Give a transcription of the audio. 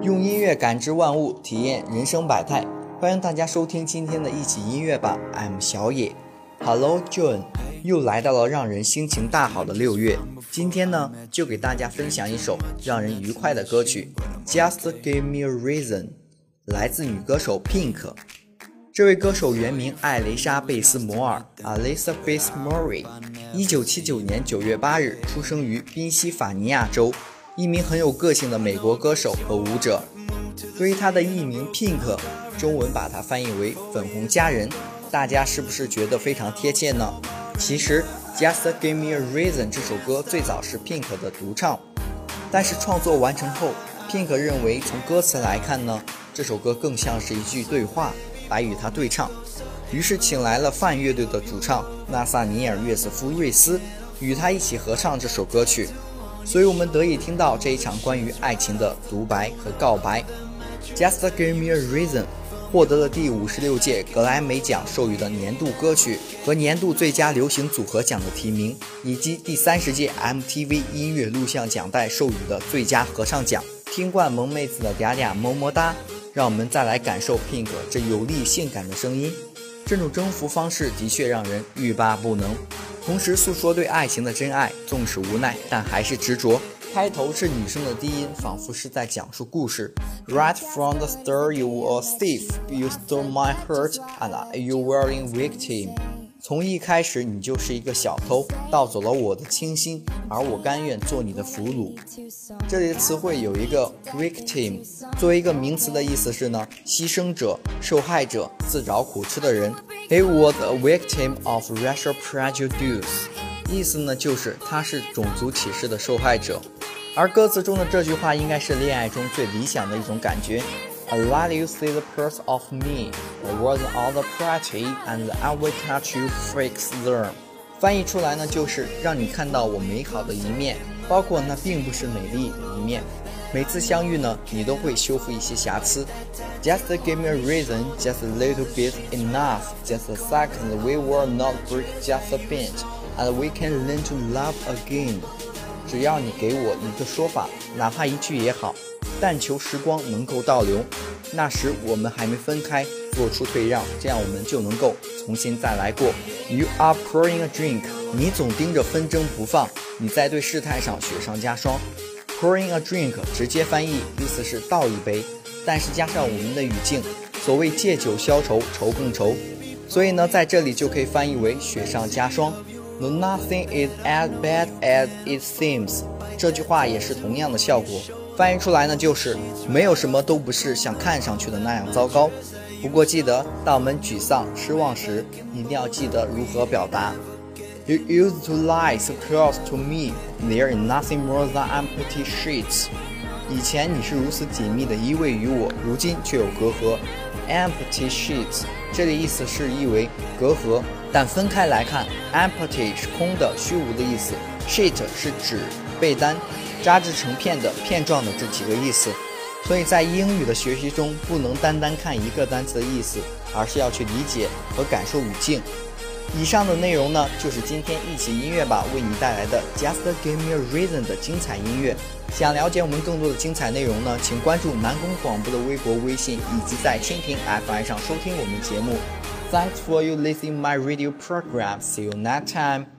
用音乐感知万物，体验人生百态。欢迎大家收听今天的一起音乐吧，I'm 小野。Hello John，又来到了让人心情大好的六月。今天呢，就给大家分享一首让人愉快的歌曲，Just Give Me a Reason，来自女歌手 Pink。这位歌手原名艾蕾莎·贝斯摩尔 （Alisa Bass Murray），一九七九年九月八日出生于宾夕法尼亚州。一名很有个性的美国歌手和舞者。对于他的艺名 Pink，中文把它翻译为“粉红佳人”，大家是不是觉得非常贴切呢？其实《Just Give Me a Reason》这首歌最早是 Pink 的独唱，但是创作完成后，Pink 认为从歌词来看呢，这首歌更像是一句对话来与他对唱，于是请来了范乐队的主唱纳萨尼尔·约瑟夫·瑞斯与他一起合唱这首歌曲。所以我们得以听到这一场关于爱情的独白和告白。Just Give Me a Reason 获得了第五十六届格莱美奖授予的年度歌曲和年度最佳流行组合奖的提名，以及第三十届 MTV 音乐录像奖带授予的最佳合唱奖。听惯萌妹子的嗲嗲么么哒，让我们再来感受 Pink 这有力性感的声音。这种征服方式的确让人欲罢不能。同时诉说对爱情的真爱，纵使无奈，但还是执着。开头是女生的低音，仿佛是在讲述故事。Right from the start, you were a thief, you stole my heart, and you were a victim. 从一开始，你就是一个小偷，盗走了我的清新，而我甘愿做你的俘虏。这里的词汇有一个 victim，作为一个名词的意思是呢，牺牲者、受害者、自找苦吃的人。He was a victim of racial prejudice，意思呢就是他是种族歧视的受害者。而歌词中的这句话应该是恋爱中最理想的一种感觉。I let you see the parts of me that wasn't all the pretty, and I will catch you fix them。翻译出来呢就是让你看到我美好的一面，包括那并不是美丽的一面。每次相遇呢，你都会修复一些瑕疵。Just give me a reason, just a little bit enough, just a second. We will not break just a bit, and we can learn to love again. 只要你给我一个说法，哪怕一句也好， 但求时光能够倒流。那时我们还没分开，做出退让，这样我们就能够重新再来过。You are pouring a drink，你总盯着纷争不放，你在对事态上雪上加霜。Pouring a drink，直接翻译意思是倒一杯，但是加上我们的语境，所谓借酒消愁，愁更愁，所以呢，在这里就可以翻译为雪上加霜。Nothing is as bad as it seems，这句话也是同样的效果，翻译出来呢就是没有什么都不是像看上去的那样糟糕。不过记得，当我们沮丧、失望时，一定要记得如何表达。You used to lie so close to me, there is nothing more than empty sheets. 以前你是如此紧密的依偎于我，如今却有隔阂。Empty sheets，这里意思是意为隔阂，但分开来看，empty 是空的、虚无的意思，sheet 是指被单、扎制成片的、片状的这几个意思。所以在英语的学习中，不能单单看一个单词的意思，而是要去理解和感受语境。以上的内容呢，就是今天一起音乐吧为你带来的 Just Give Me a Reason 的精彩音乐。想了解我们更多的精彩内容呢，请关注南宫广播的微博、微信，以及在蜻蜓 FM 上收听我们节目。Thanks for you listening my radio program. See you next time.